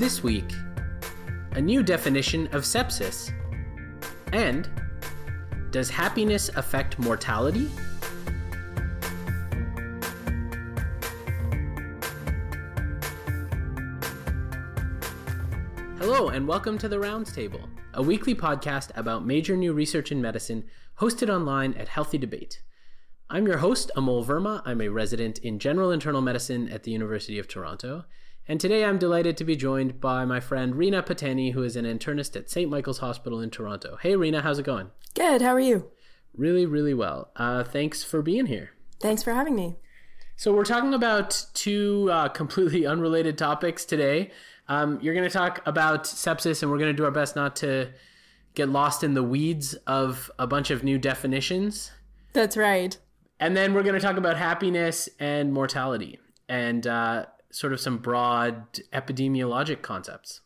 This week, a new definition of sepsis. And does happiness affect mortality? Hello, and welcome to The Rounds Table, a weekly podcast about major new research in medicine hosted online at Healthy Debate. I'm your host, Amol Verma. I'm a resident in general internal medicine at the University of Toronto. And today I'm delighted to be joined by my friend Reena Pattani, who is an internist at St. Michael's Hospital in Toronto. Hey, Reena, how's it going? Good. How are you? Really, really well. Uh, thanks for being here. Thanks for having me. So, we're talking about two uh, completely unrelated topics today. Um, you're going to talk about sepsis, and we're going to do our best not to get lost in the weeds of a bunch of new definitions. That's right. And then we're going to talk about happiness and mortality and uh, sort of some broad epidemiologic concepts.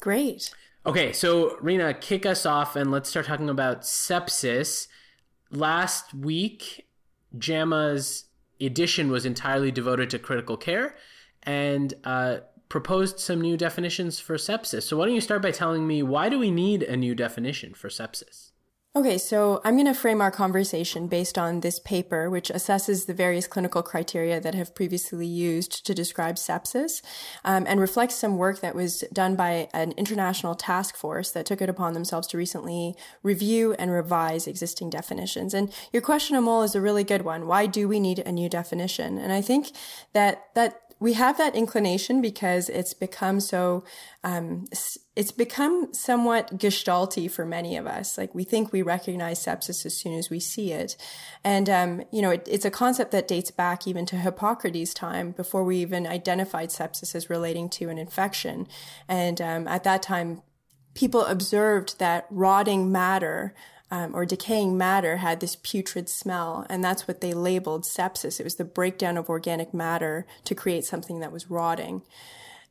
Great. Okay, so Reena, kick us off and let's start talking about sepsis. Last week, JAMA's edition was entirely devoted to critical care and uh, proposed some new definitions for sepsis. So why don't you start by telling me why do we need a new definition for sepsis? Okay, so I'm going to frame our conversation based on this paper, which assesses the various clinical criteria that have previously used to describe sepsis, um, and reflects some work that was done by an international task force that took it upon themselves to recently review and revise existing definitions. And your question, Amol, is a really good one. Why do we need a new definition? And I think that that we have that inclination because it's become so um, it's become somewhat gestalty for many of us. Like we think we recognize sepsis as soon as we see it. And um, you know it, it's a concept that dates back even to hippocrates time before we even identified sepsis as relating to an infection. And um, at that time people observed that rotting matter um, or decaying matter had this putrid smell, and that's what they labeled sepsis. It was the breakdown of organic matter to create something that was rotting.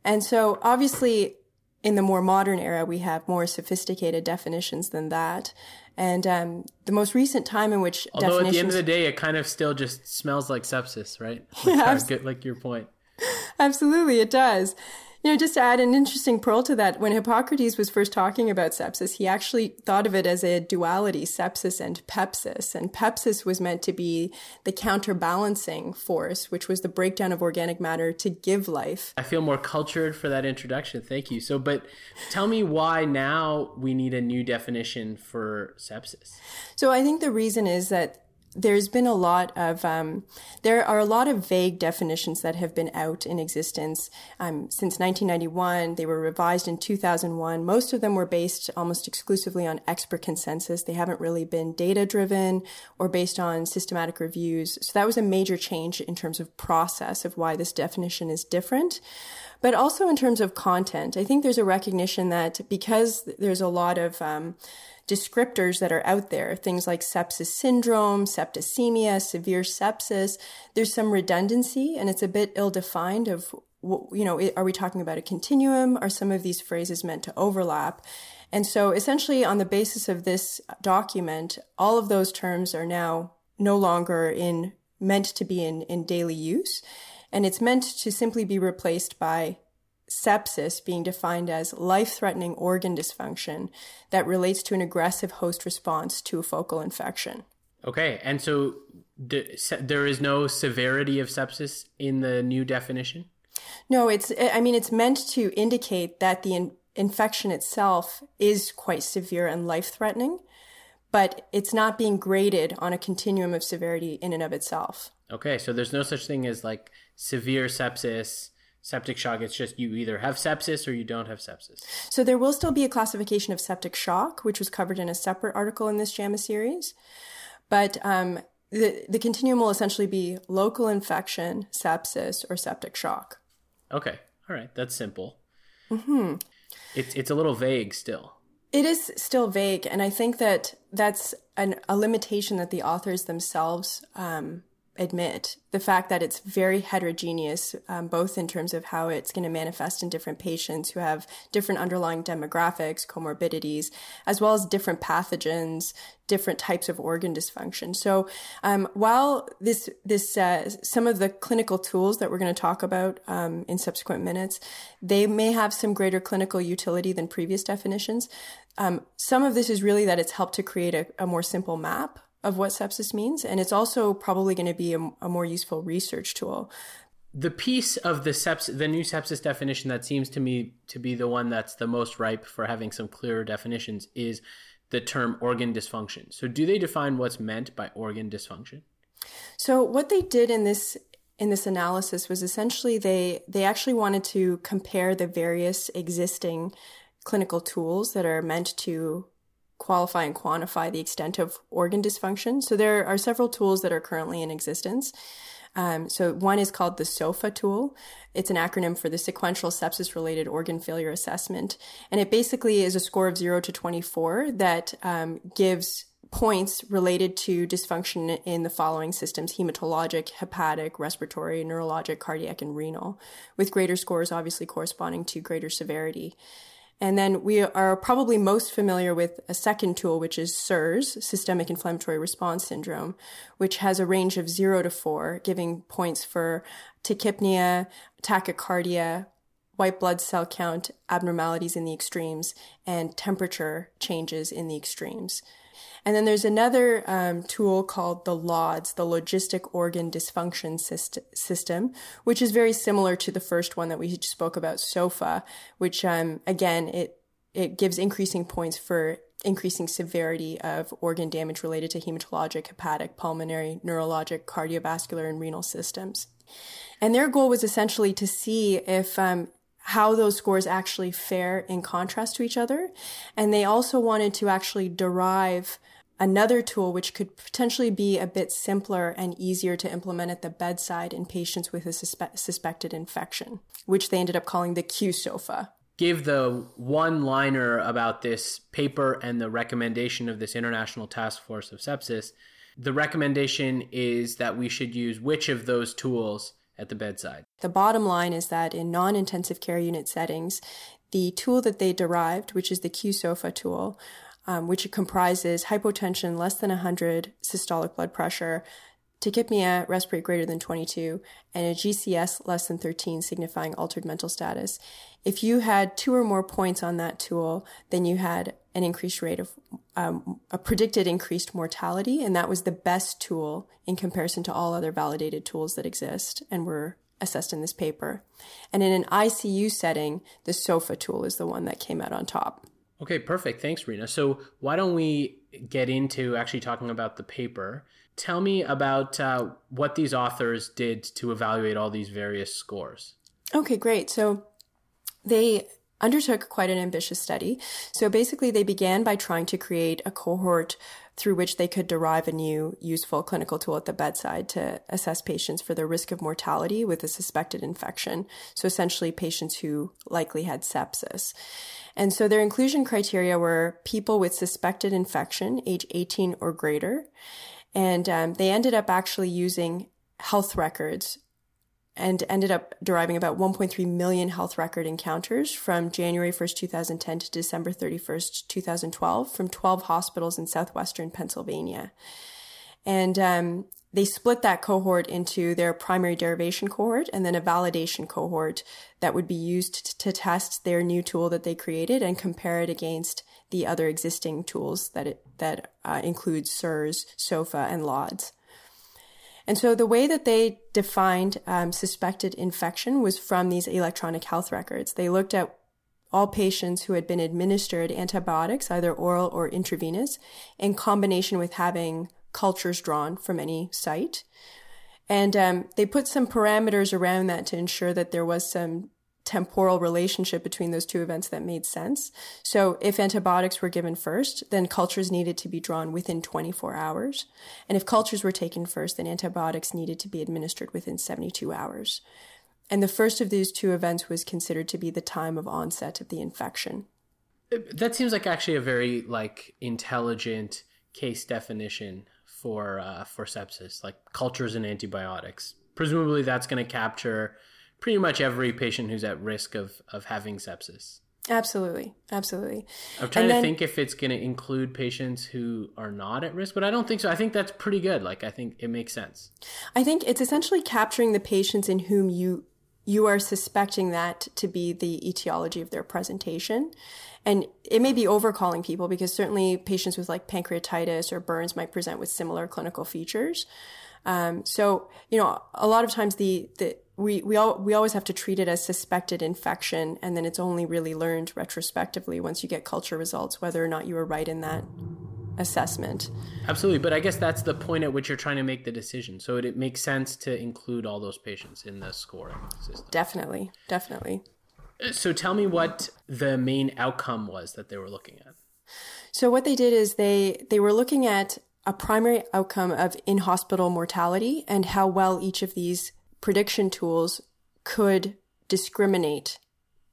And so, obviously, in the more modern era, we have more sophisticated definitions than that. And um, the most recent time in which although at the end of the day, it kind of still just smells like sepsis, right? Like, yeah, abs- like your point. Absolutely, it does. You know, just to add an interesting pearl to that, when Hippocrates was first talking about sepsis, he actually thought of it as a duality, sepsis and pepsis. And pepsis was meant to be the counterbalancing force, which was the breakdown of organic matter to give life. I feel more cultured for that introduction. Thank you. So, but tell me why now we need a new definition for sepsis. So, I think the reason is that there's been a lot of um, there are a lot of vague definitions that have been out in existence um, since 1991 they were revised in 2001 most of them were based almost exclusively on expert consensus. They haven't really been data driven or based on systematic reviews. So that was a major change in terms of process of why this definition is different. But also in terms of content i think there's a recognition that because there's a lot of um, descriptors that are out there, things like sepsis syndrome, septicemia, severe sepsis. There's some redundancy and it's a bit ill defined of, you know, are we talking about a continuum? Are some of these phrases meant to overlap? And so essentially on the basis of this document, all of those terms are now no longer in meant to be in, in daily use. And it's meant to simply be replaced by sepsis being defined as life threatening organ dysfunction that relates to an aggressive host response to a focal infection. Okay, and so there is no severity of sepsis in the new definition? No, it's, I mean, it's meant to indicate that the in- infection itself is quite severe and life threatening, but it's not being graded on a continuum of severity in and of itself. Okay, so there's no such thing as like severe sepsis septic shock it's just you either have sepsis or you don't have sepsis. So there will still be a classification of septic shock which was covered in a separate article in this jama series. But um, the, the continuum will essentially be local infection sepsis or septic shock. Okay. All right. That's simple. Mm-hmm. it's, it's a little vague still. It is still vague and i think that that's an, a limitation that the authors themselves um, admit the fact that it's very heterogeneous, um, both in terms of how it's going to manifest in different patients who have different underlying demographics, comorbidities, as well as different pathogens, different types of organ dysfunction. So, um, while this this uh, some of the clinical tools that we're going to talk about um, in subsequent minutes, they may have some greater clinical utility than previous definitions. Um, some of this is really that it's helped to create a, a more simple map of what sepsis means. And it's also probably going to be a, a more useful research tool. The piece of the sepsis, the new sepsis definition that seems to me to be the one that's the most ripe for having some clearer definitions is the term organ dysfunction. So, do they define what's meant by organ dysfunction? So, what they did in this in this analysis was essentially they they actually wanted to compare the various existing clinical tools that are meant to qualify and quantify the extent of organ dysfunction. So there are several tools that are currently in existence. Um, so one is called the SOFA tool. It's an acronym for the Sequential Sepsis Related Organ Failure Assessment. And it basically is a score of 0 to 24 that um, gives points related to dysfunction in the following systems hematologic, hepatic, respiratory, neurologic, cardiac, and renal, with greater scores obviously corresponding to greater severity. And then we are probably most familiar with a second tool, which is SIRS, Systemic Inflammatory Response Syndrome, which has a range of zero to four, giving points for tachypnea, tachycardia, white blood cell count abnormalities in the extremes, and temperature changes in the extremes. And then there's another um, tool called the LODS, the Logistic Organ Dysfunction System, which is very similar to the first one that we spoke about, SOFA, which um, again it it gives increasing points for increasing severity of organ damage related to hematologic, hepatic, pulmonary, neurologic, cardiovascular, and renal systems. And their goal was essentially to see if um, how those scores actually fare in contrast to each other. And they also wanted to actually derive another tool which could potentially be a bit simpler and easier to implement at the bedside in patients with a suspe- suspected infection, which they ended up calling the QSOFA. Give the one liner about this paper and the recommendation of this International Task Force of Sepsis. The recommendation is that we should use which of those tools at the bedside? The bottom line is that in non intensive care unit settings, the tool that they derived, which is the QSOFA tool, um, which comprises hypotension less than 100 systolic blood pressure, tachypnea, respirate greater than 22, and a GCS less than 13 signifying altered mental status. If you had two or more points on that tool, then you had an increased rate of um, a predicted increased mortality, and that was the best tool in comparison to all other validated tools that exist and were assessed in this paper. And in an ICU setting, the SOFA tool is the one that came out on top. Okay, perfect. Thanks, Reena. So, why don't we get into actually talking about the paper? Tell me about uh, what these authors did to evaluate all these various scores. Okay, great. So, they undertook quite an ambitious study. So, basically, they began by trying to create a cohort through which they could derive a new useful clinical tool at the bedside to assess patients for their risk of mortality with a suspected infection. So, essentially, patients who likely had sepsis. And so their inclusion criteria were people with suspected infection, age 18 or greater. And um, they ended up actually using health records and ended up deriving about 1.3 million health record encounters from January 1st, 2010 to December 31st, 2012 from 12 hospitals in southwestern Pennsylvania. And um, they split that cohort into their primary derivation cohort and then a validation cohort that would be used to test their new tool that they created and compare it against the other existing tools that it, that uh, include SIRS, SOFA, and LODS. And so the way that they defined um, suspected infection was from these electronic health records. They looked at all patients who had been administered antibiotics, either oral or intravenous, in combination with having cultures drawn from any site. And um, they put some parameters around that to ensure that there was some temporal relationship between those two events that made sense. So if antibiotics were given first, then cultures needed to be drawn within 24 hours. And if cultures were taken first, then antibiotics needed to be administered within 72 hours. And the first of these two events was considered to be the time of onset of the infection. That seems like actually a very like intelligent case definition for uh, for sepsis, like cultures and antibiotics. Presumably, that's going to capture pretty much every patient who's at risk of of having sepsis. Absolutely, absolutely. I'm trying and to think if it's going to include patients who are not at risk, but I don't think so. I think that's pretty good. Like I think it makes sense. I think it's essentially capturing the patients in whom you you are suspecting that to be the etiology of their presentation. And it may be overcalling people because certainly patients with like pancreatitis or burns might present with similar clinical features. Um, so, you know, a lot of times the, the, we, we, all, we always have to treat it as suspected infection, and then it's only really learned retrospectively once you get culture results whether or not you were right in that assessment. Absolutely, but I guess that's the point at which you're trying to make the decision. So it, it makes sense to include all those patients in the scoring system. Definitely, definitely. Uh, so tell me what the main outcome was that they were looking at. So what they did is they they were looking at a primary outcome of in hospital mortality and how well each of these prediction tools could discriminate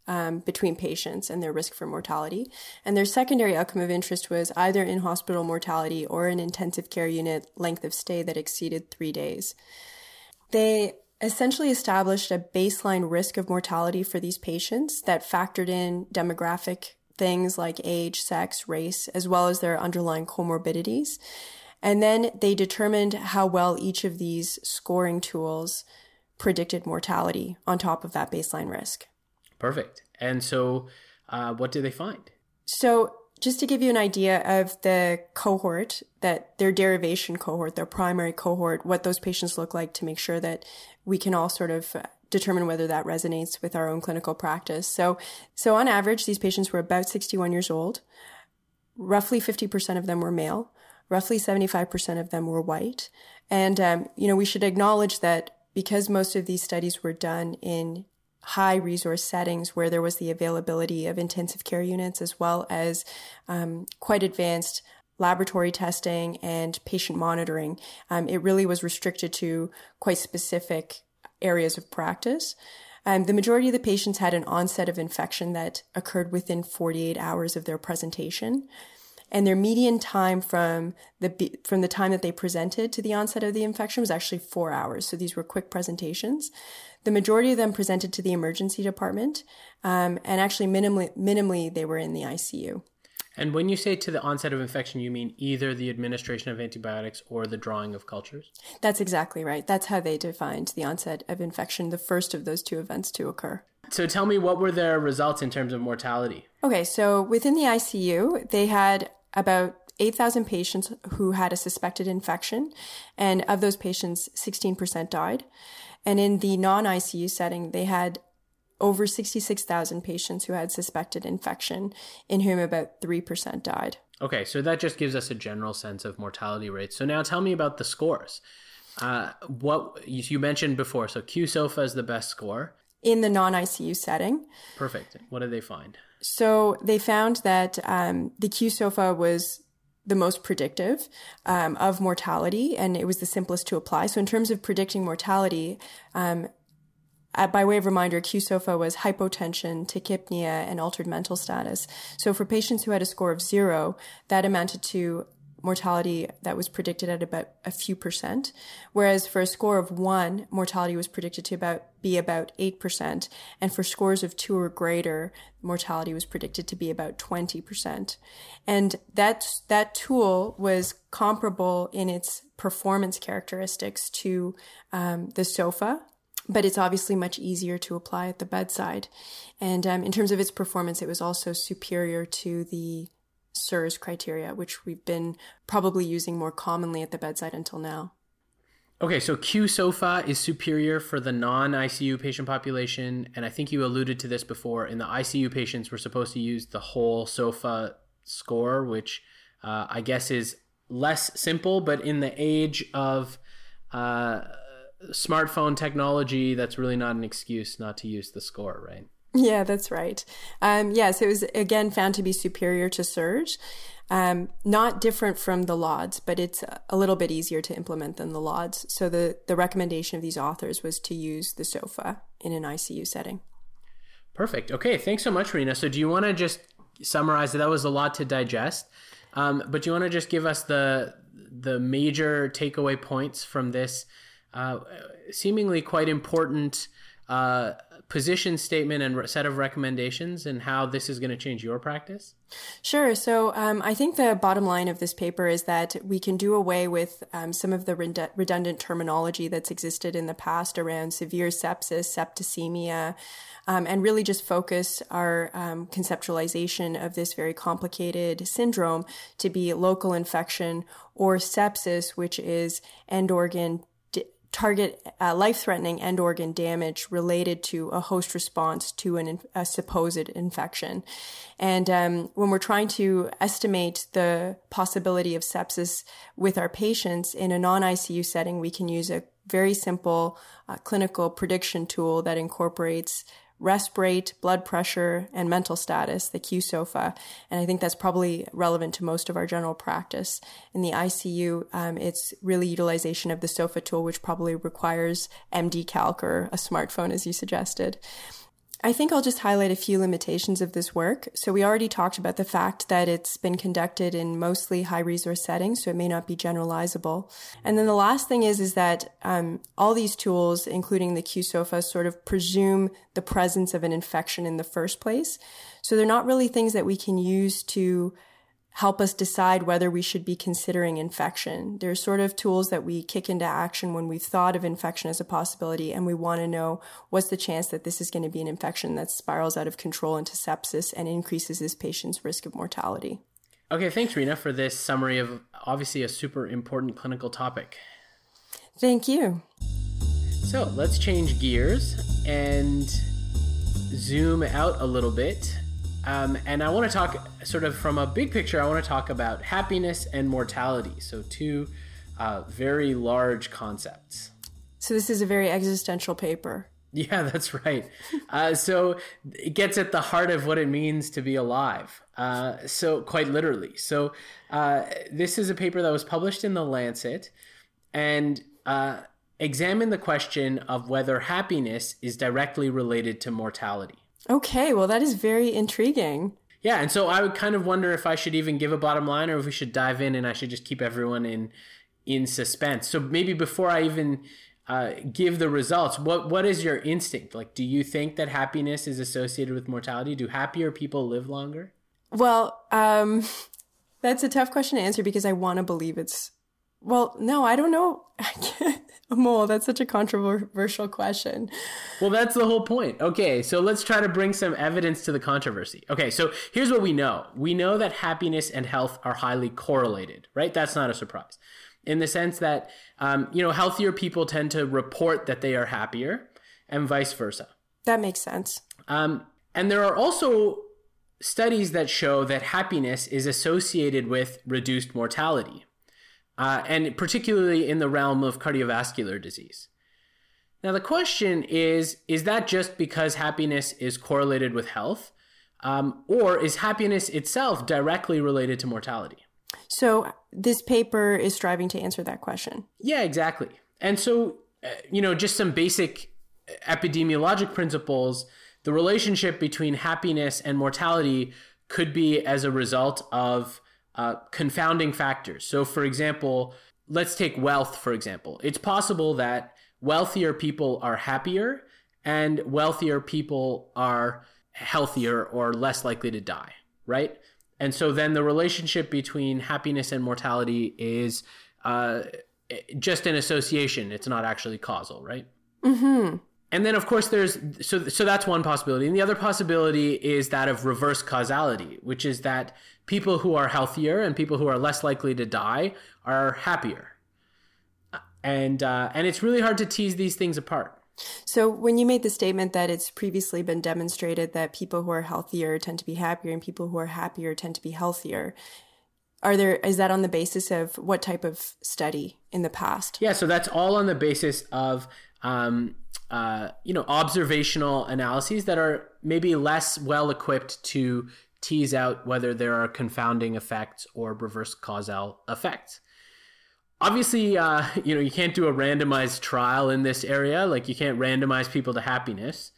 um, between patients and their risk for mortality. And their secondary outcome of interest was either in hospital mortality or an intensive care unit length of stay that exceeded three days. They essentially established a baseline risk of mortality for these patients that factored in demographic things like age, sex, race, as well as their underlying comorbidities. And then they determined how well each of these scoring tools predicted mortality on top of that baseline risk. Perfect. And so, uh, what did they find? So, just to give you an idea of the cohort that their derivation cohort, their primary cohort, what those patients look like to make sure that we can all sort of determine whether that resonates with our own clinical practice. So, so on average, these patients were about 61 years old. Roughly 50% of them were male. Roughly 75% of them were white. And, um, you know, we should acknowledge that because most of these studies were done in high resource settings where there was the availability of intensive care units as well as um, quite advanced laboratory testing and patient monitoring. Um, it really was restricted to quite specific areas of practice. Um, the majority of the patients had an onset of infection that occurred within 48 hours of their presentation and their median time from the from the time that they presented to the onset of the infection was actually four hours. So these were quick presentations. The majority of them presented to the emergency department, um, and actually minimally minimally they were in the ICU. And when you say to the onset of infection, you mean either the administration of antibiotics or the drawing of cultures? That's exactly right. That's how they defined the onset of infection, the first of those two events to occur. So tell me, what were their results in terms of mortality? Okay, so within the ICU, they had about 8,000 patients who had a suspected infection, and of those patients, 16% died. And in the non ICU setting, they had over 66,000 patients who had suspected infection, in whom about 3% died. Okay, so that just gives us a general sense of mortality rates. So now tell me about the scores. Uh, what you mentioned before, so QSOFA is the best score in the non ICU setting. Perfect. What did they find? So they found that um, the QSOFA was the most predictive um, of mortality, and it was the simplest to apply. So in terms of predicting mortality, um, by way of reminder, QSOFA was hypotension, tachypnea, and altered mental status. So for patients who had a score of zero, that amounted to mortality that was predicted at about a few percent, whereas for a score of one, mortality was predicted to about be about eight percent, and for scores of two or greater, mortality was predicted to be about twenty percent. And that that tool was comparable in its performance characteristics to um, the SOFA. But it's obviously much easier to apply at the bedside. And um, in terms of its performance, it was also superior to the SIRS criteria, which we've been probably using more commonly at the bedside until now. Okay, so QSOFA is superior for the non ICU patient population. And I think you alluded to this before. In the ICU patients, we're supposed to use the whole SOFA score, which uh, I guess is less simple, but in the age of uh, smartphone technology, that's really not an excuse not to use the score, right? Yeah, that's right. Um, yes, it was again found to be superior to SIRS. Um, not different from the LODS, but it's a little bit easier to implement than the LODS. So the, the recommendation of these authors was to use the SOFA in an ICU setting. Perfect. Okay, thanks so much, Reena. So do you want to just summarize? That was a lot to digest, um, but do you want to just give us the the major takeaway points from this uh, seemingly quite important uh, position statement and set of recommendations and how this is going to change your practice? Sure. So um, I think the bottom line of this paper is that we can do away with um, some of the redundant terminology that's existed in the past around severe sepsis, septicemia, um, and really just focus our um, conceptualization of this very complicated syndrome to be local infection or sepsis, which is end organ target uh, life-threatening end organ damage related to a host response to an, a supposed infection. And um, when we're trying to estimate the possibility of sepsis with our patients in a non-ICU setting, we can use a very simple uh, clinical prediction tool that incorporates rest rate, blood pressure, and mental status, the QSOFA. And I think that's probably relevant to most of our general practice. In the ICU, um, it's really utilization of the SOFA tool, which probably requires MD Calc or a smartphone, as you suggested. I think I'll just highlight a few limitations of this work. So we already talked about the fact that it's been conducted in mostly high resource settings, so it may not be generalizable. And then the last thing is, is that um, all these tools, including the QSOFA, sort of presume the presence of an infection in the first place. So they're not really things that we can use to help us decide whether we should be considering infection. They're sort of tools that we kick into action when we've thought of infection as a possibility and we want to know what's the chance that this is going to be an infection that spirals out of control into sepsis and increases this patient's risk of mortality. Okay, thanks, Reena, for this summary of obviously a super important clinical topic. Thank you. So let's change gears and zoom out a little bit um, and I want to talk sort of from a big picture, I want to talk about happiness and mortality. So, two uh, very large concepts. So, this is a very existential paper. Yeah, that's right. uh, so, it gets at the heart of what it means to be alive. Uh, so, quite literally. So, uh, this is a paper that was published in The Lancet and uh, examined the question of whether happiness is directly related to mortality. Okay, well, that is very intriguing. Yeah, and so I would kind of wonder if I should even give a bottom line or if we should dive in and I should just keep everyone in in suspense. So maybe before I even uh, give the results, what what is your instinct? Like, do you think that happiness is associated with mortality? Do happier people live longer? Well, um, that's a tough question to answer because I want to believe it's. Well, no, I don't know. Mole, that's such a controversial question. Well, that's the whole point. Okay, so let's try to bring some evidence to the controversy. Okay, so here's what we know we know that happiness and health are highly correlated, right? That's not a surprise. In the sense that, um, you know, healthier people tend to report that they are happier and vice versa. That makes sense. Um, and there are also studies that show that happiness is associated with reduced mortality uh, and particularly in the realm of cardiovascular disease. Now, the question is is that just because happiness is correlated with health, um, or is happiness itself directly related to mortality? So, this paper is striving to answer that question. Yeah, exactly. And so, uh, you know, just some basic epidemiologic principles the relationship between happiness and mortality could be as a result of uh, confounding factors. So, for example, let's take wealth, for example. It's possible that wealthier people are happier and wealthier people are healthier or less likely to die, right? And so then the relationship between happiness and mortality is uh, just an association. It's not actually causal, right? Mm-hmm and then of course there's so so that's one possibility. And the other possibility is that of reverse causality which is that people who are healthier and people who are less likely to die are happier. And uh, and it's really hard to tease these things apart. So when you made the statement that it's previously been demonstrated that people who are healthier tend to be happier and people who are happier tend to be healthier are there is that on the basis of what type of study in the past? Yeah so that's all on the basis of um, uh, you know observational analyses that are maybe less well equipped to tease out whether there are confounding effects or reverse causal effects. Obviously uh, you know you can't do a randomized trial in this area. Like you can't randomize people to happiness.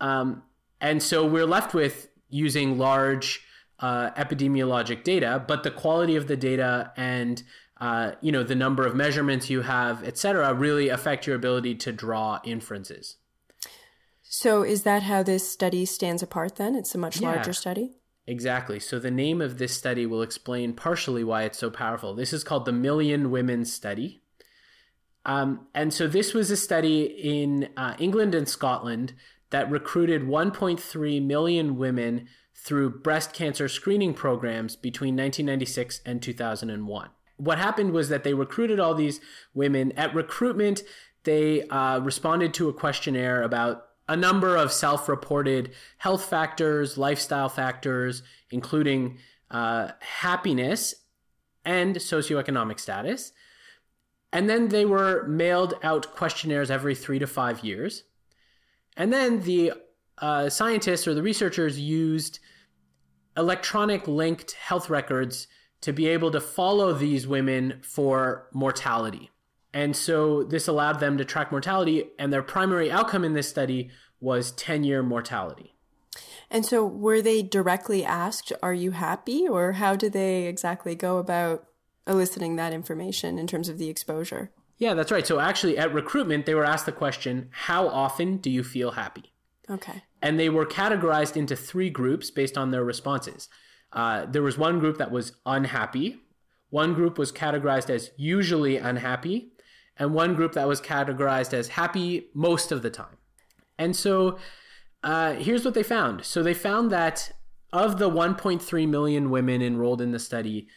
Um, and so we're left with using large uh, epidemiologic data but the quality of the data and uh, you know, the number of measurements you have, et cetera, really affect your ability to draw inferences. So, is that how this study stands apart then? It's a much Yeah. larger study? Exactly. So the name of this study will explain partially why it's so powerful. This is called the Million Women Study. Um, and so this was a study in uh, England and Scotland that recruited 1.3 million women through breast cancer screening programs between 1996 and 2001. What happened was that they recruited all these women. At recruitment, they uh, responded to a questionnaire about a number of self reported health factors, lifestyle factors, including uh, happiness and socioeconomic status. And then they were mailed out questionnaires every three to five years. And then the uh, scientists or the researchers used electronic linked health records to be able to follow these women for mortality. And so this allowed them to track mortality, and their primary outcome in this study was 10 year mortality. And so, were they directly asked, Are you happy? Or how did they exactly go about eliciting that information in terms of the exposure? Yeah, that's right. So actually, at recruitment, they were asked the question How often do you feel happy? Okay. and they were categorized into three groups based on their responses. Uh, there was one group that was unhappy, one group was categorized as usually unhappy, and one group that was categorized as happy most of the time. And so uh, here's what they found. So they found that of the 1.3 million women enrolled in the study,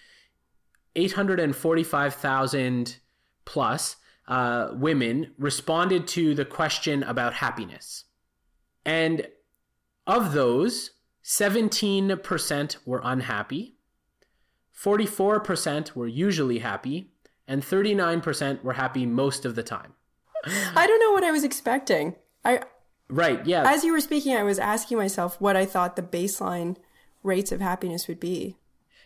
845,000 plus uh, women responded to the question about happiness. And of those, 17% were unhappy, 44% were usually happy, and 39% were happy most of the time. I don't know what I was expecting. I, Right, yeah. as you were speaking, I was asking myself what I thought the baseline rates of happiness would be.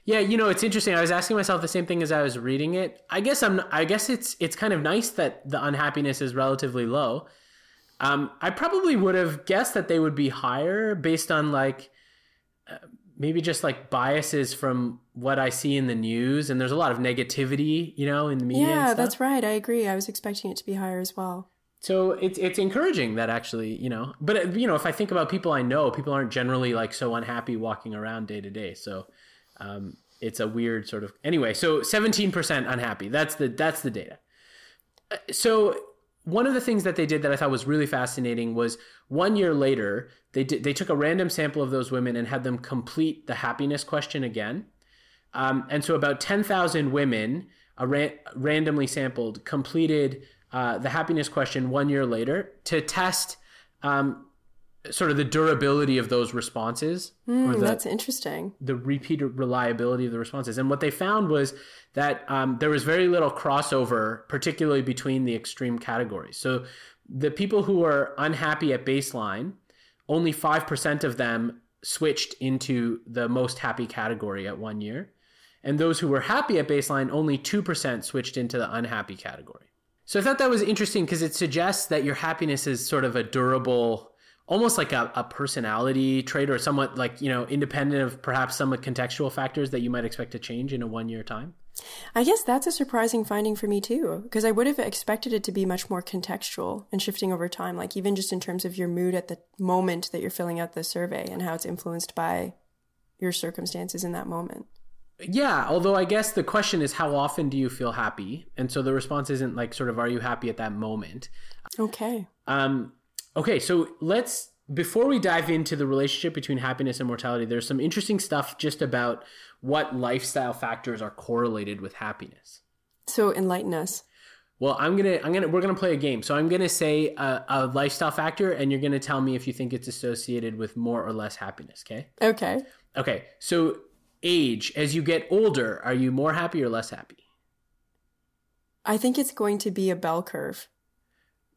Yeah, you know, it's interesting. I was asking myself the same thing as I was reading it. I guess I'm I guess it's it's kind of nice that the unhappiness is relatively low. Um, I probably would have guessed that they would be higher based on like maybe just like biases from what I see in the news, and there's a lot of negativity, you know, in the media. Yeah, that's right. I agree. I was expecting it to be higher as well. So it's it's encouraging that actually, you know, but uh, you know, if I think about people I know, people aren't generally like so unhappy walking around day to day. So um, it's a weird sort of anyway. So seventeen percent unhappy. That's the that's the data. Uh, So one of the things that they did that I thought was really fascinating was one year later they did they took a random sample of those women and had them complete the happiness question again. Um, and so about 10,000 women, uh, ran- randomly sampled, completed uh, the happiness question one year later to test um, sort of the durability of those responses or Hmm, the, that's interesting. the repeat reliability of the responses. And what they found was that um, there was very little crossover, particularly between the extreme categories. So the people who were unhappy at baseline, only 5% of them switched into the most happy category at one year. And those who were happy at baseline, only 2% switched into the unhappy category. So I thought that was interesting because it suggests that your happiness is sort of a durable, almost like a, a personality trait or somewhat like, you know, independent of perhaps some contextual factors that you might expect to change in a one year time. I guess that's a surprising finding for me too, because I would have expected it to be much more contextual and shifting over time, like even just in terms of your mood at the moment that you're filling out the survey and how it's influenced by your circumstances in that moment. Yeah, although I guess the question is how often do you feel happy? And so the response isn't like sort of are you happy at that moment? Okay. Um, okay, so let's before we dive into the relationship between happiness and mortality, there's some interesting stuff just about what lifestyle factors are correlated with happiness. So enlighten us. Well, I'm gonna, I'm gonna, we're gonna play a game. So I'm gonna say a, a lifestyle factor, and you're gonna tell me if you think it's associated with more or less happiness. Okay. Okay. Okay. So age, as you get older, are you more happy or less happy? I think it's going to be a bell curve.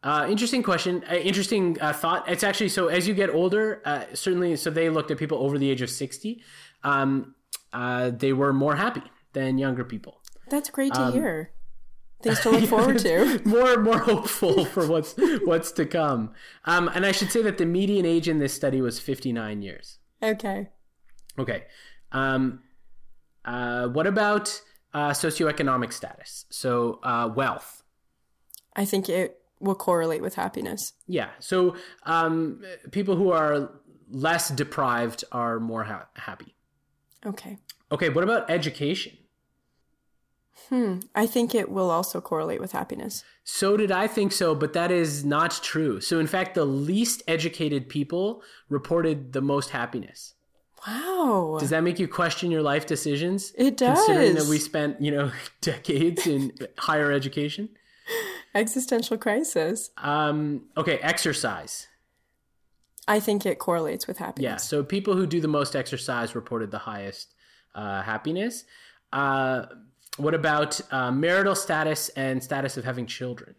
Uh, interesting question. Uh, interesting uh, thought. It's actually so as you get older, uh, certainly. So they looked at people over the age of sixty. Um, uh, they were more happy than younger people. That's great to hear. Things to look forward to. more more hopeful for what's what's to come. Um, and I should say that the median age in this study was fifty nine years. Okay. Okay. Um, uh, what about uh, socioeconomic status. So, uh, wealth. I think it will correlate with happiness. Yeah. So, um, people who are less deprived are more ha- happy. Okay. Okay. What about education? Hmm. I think it will also correlate with happiness. So did I think so, but that is not true. So, in fact, the least educated people reported the most happiness. Wow. Does that make you question your life decisions? It does. Considering that we spent, you know, decades in higher education. Existential crisis. Um, okay, exercise. I think it correlates with happiness. Yeah. So people who do the most exercise reported the highest uh, happiness. Uh, what about uh, marital status and status of having children?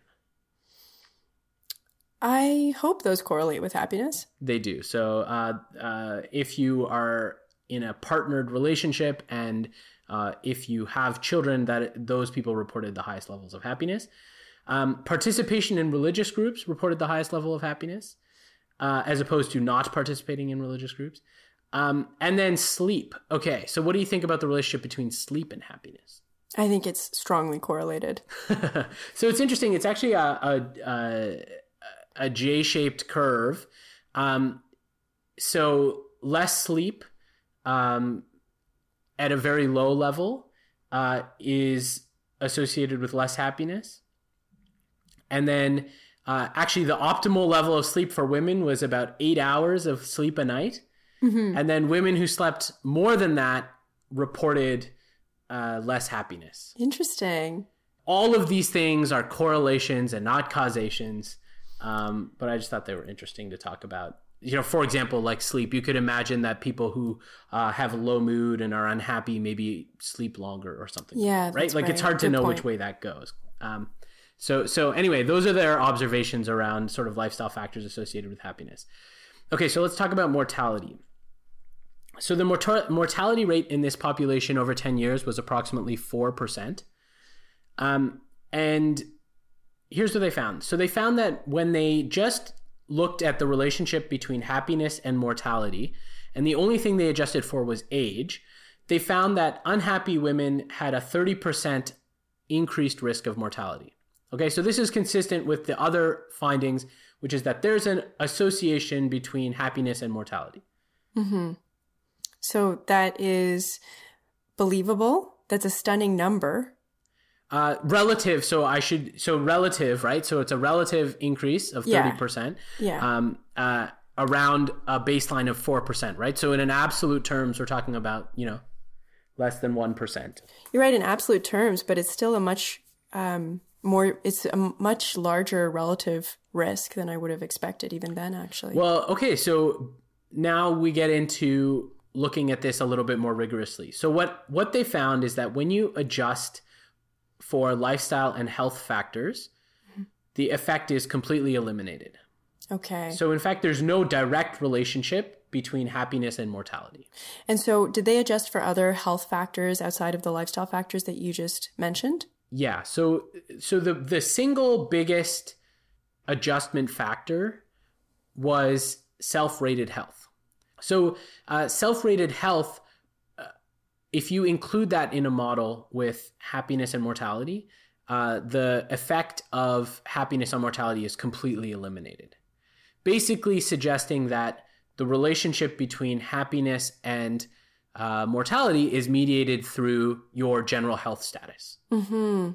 I hope those correlate with happiness. They do. So uh, uh, if you are in a partnered relationship and uh, if you have children, that those people reported the highest levels of happiness. Um, participation in religious groups reported the highest level of happiness, uh, as opposed to not participating in religious groups. Um, and then sleep. Okay, so what do you think about the relationship between sleep and happiness? I think it's strongly correlated. so it's interesting. It's actually a, a, a, a J-shaped curve. Um, so less sleep um, at a very low level uh, is associated with less happiness. And then uh, actually the optimal level of sleep for women was about eight hours of sleep a night. Mm-hmm. And then women who slept more than that reported uh, less happiness. Interesting. All of these things are correlations and not causations. Um, but I just thought they were interesting to talk about. You know, for example, like sleep, you could imagine that people who uh, have low mood and are unhappy maybe sleep longer or something. Yeah, right. Like right. it's hard Good to know point. which way that goes. Um, so, so anyway, those are their observations around sort of lifestyle factors associated with happiness. Okay, so let's talk about mortality. So the mortality rate in this population over 10 years was approximately 4%. Um, and here's what they found. So they found that when they just looked at the relationship between happiness and mortality, and the only thing they adjusted for was age, they found that unhappy women had a 30% increased risk of mortality. Okay, so this is consistent with the other findings, which is that there's an association between happiness and mortality. Mm-hmm. So that is believable. That's a stunning number. Uh, relative, so I should, so relative, right? So it's a relative increase of 30%. Yeah. Um, uh, around a baseline of 4%, right? So in an absolute terms, we're talking about, you know, less than 1%. You're right in absolute terms, but it's still a much um, more, it's a much larger relative risk than I would have expected even then, actually. Well, okay, so now we get into looking at this a little bit more rigorously. So what what they found is that when you adjust for lifestyle and health factors, the effect is completely eliminated. okay. So in fact, there's no direct relationship between happiness and mortality. and so did they adjust for other health factors outside of the lifestyle factors that you just mentioned? Yeah. So so the the single biggest adjustment factor was self-rated health. So uh, self-rated health, uh, if you include that in a model with happiness and mortality, uh, the effect of happiness on mortality is completely eliminated. Basically, suggesting that the relationship between happiness and uh, mortality is mediated through your general health status. Mm-hmm.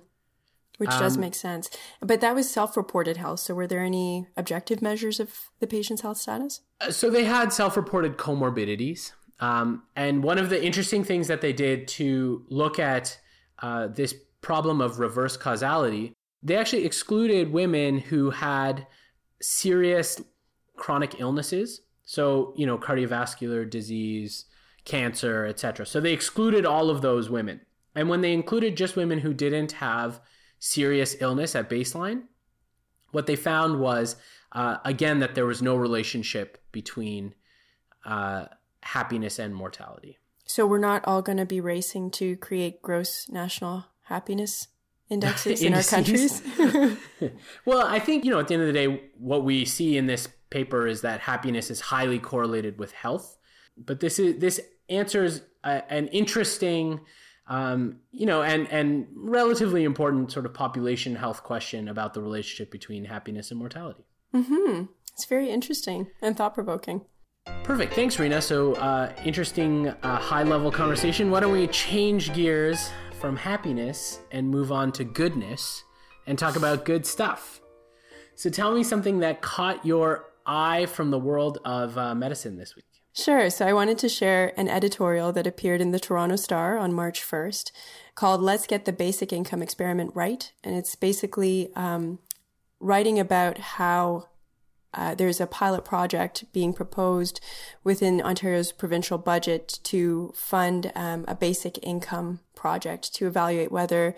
Which does Um, make sense. But that was self reported health. So were there any objective measures of the patient's health status? Uh, So they had self-reported comorbidities, um, and one of the interesting things that they did to look at uh, this problem of reverse causality, they actually excluded women who had serious chronic illnesses. So you know, cardiovascular disease, cancer, etc. So they excluded all of those women, and when they included just women who didn't have serious illness at baseline, what they found was uh, again that there was no relationship between uh, happiness and mortality. So we're not all going to be racing to create gross national happiness indexes in our countries. Well, I think you know at the end of the day, what we see in this paper is that happiness is highly correlated with health. But this is this answers a, an interesting Um, you know, and and relatively important sort of population health question about the relationship between happiness and mortality. Hmm. It's very interesting and thought provoking. Perfect. Thanks, Reena. So, uh, interesting uh, high level conversation. Why don't we change gears from happiness and move on to goodness and talk about good stuff? So, tell me something that caught your eye from the world of uh, medicine this week. Sure. So I wanted to share an editorial that appeared in the Toronto Star on March 1st called Let's Get the Basic Income Experiment Right. And it's basically um, writing about how uh, there's a pilot project being proposed within Ontario's provincial budget to fund um, a basic income project to evaluate whether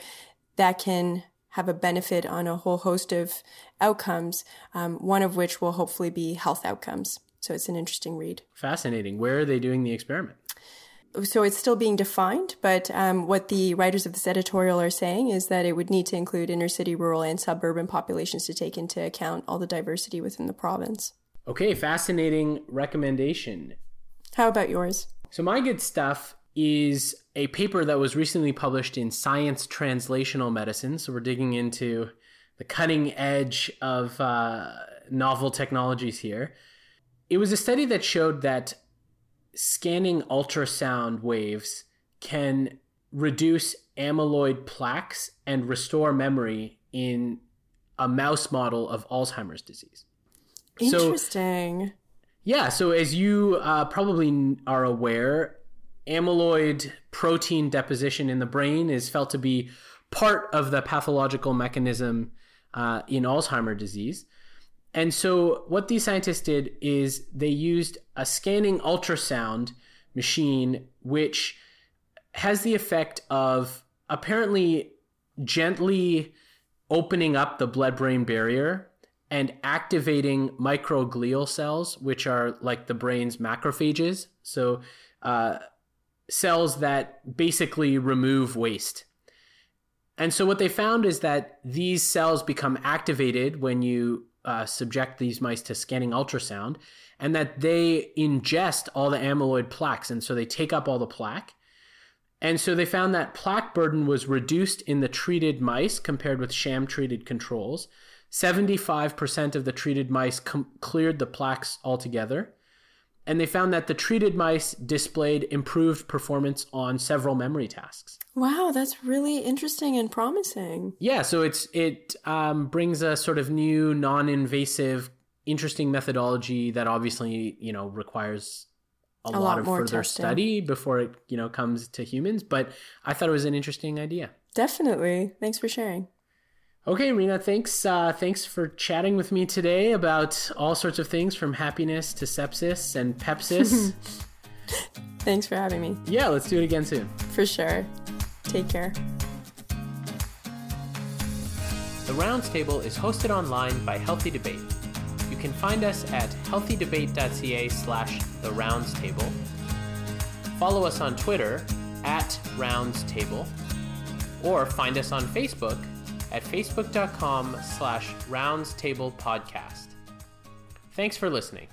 that can have a benefit on a whole host of outcomes, um, one of which will hopefully be health outcomes. So it's an interesting read. Fascinating. Where are they doing the experiment? So it's still being defined, but um, what the writers of this editorial are saying is that it would need to include inner city, rural, and suburban populations to take into account all the diversity within the province. Okay, fascinating recommendation. How about yours? So, my good stuff is a paper that was recently published in Science Translational Medicine. So, we're digging into the cutting edge of uh, novel technologies here. It was a study that showed that scanning ultrasound waves can reduce amyloid plaques and restore memory in a mouse model of Alzheimer's disease. Interesting. So, yeah, so as you uh, probably are aware, amyloid protein deposition in the brain is felt to be part of the pathological mechanism uh, in Alzheimer's disease. And so, what these scientists did is they used a scanning ultrasound machine, which has the effect of apparently gently opening up the blood brain barrier and activating microglial cells, which are like the brain's macrophages. So, uh, cells that basically remove waste. And so, what they found is that these cells become activated when you uh, subject these mice to scanning ultrasound and that they ingest all the amyloid plaques. And so they take up all the plaque. And so they found that plaque burden was reduced in the treated mice compared with sham treated controls. 75% of the treated mice com- cleared the plaques altogether and they found that the treated mice displayed improved performance on several memory tasks. Wow, that's really interesting and promising. Yeah, so it's it um, brings a sort of new, non-invasive, interesting methodology that obviously you know requires a, a lot, lot, of further testing. study before it you know comes to humans. But I thought it was an interesting idea. Definitely. Thanks for sharing. Okay, Reena, thanks. Uh, thanks for chatting with me today about all sorts of things from happiness to sepsis and pepsis. thanks for having me. Yeah, let's do it again soon. For sure. Take care. The Rounds Table is hosted online by Healthy Debate. You can find us at healthydebate.ca slash the rounds table. Follow us on Twitter at rounds table, or find us on Facebook at facebook.com slash roundstable podcast. Thanks for listening.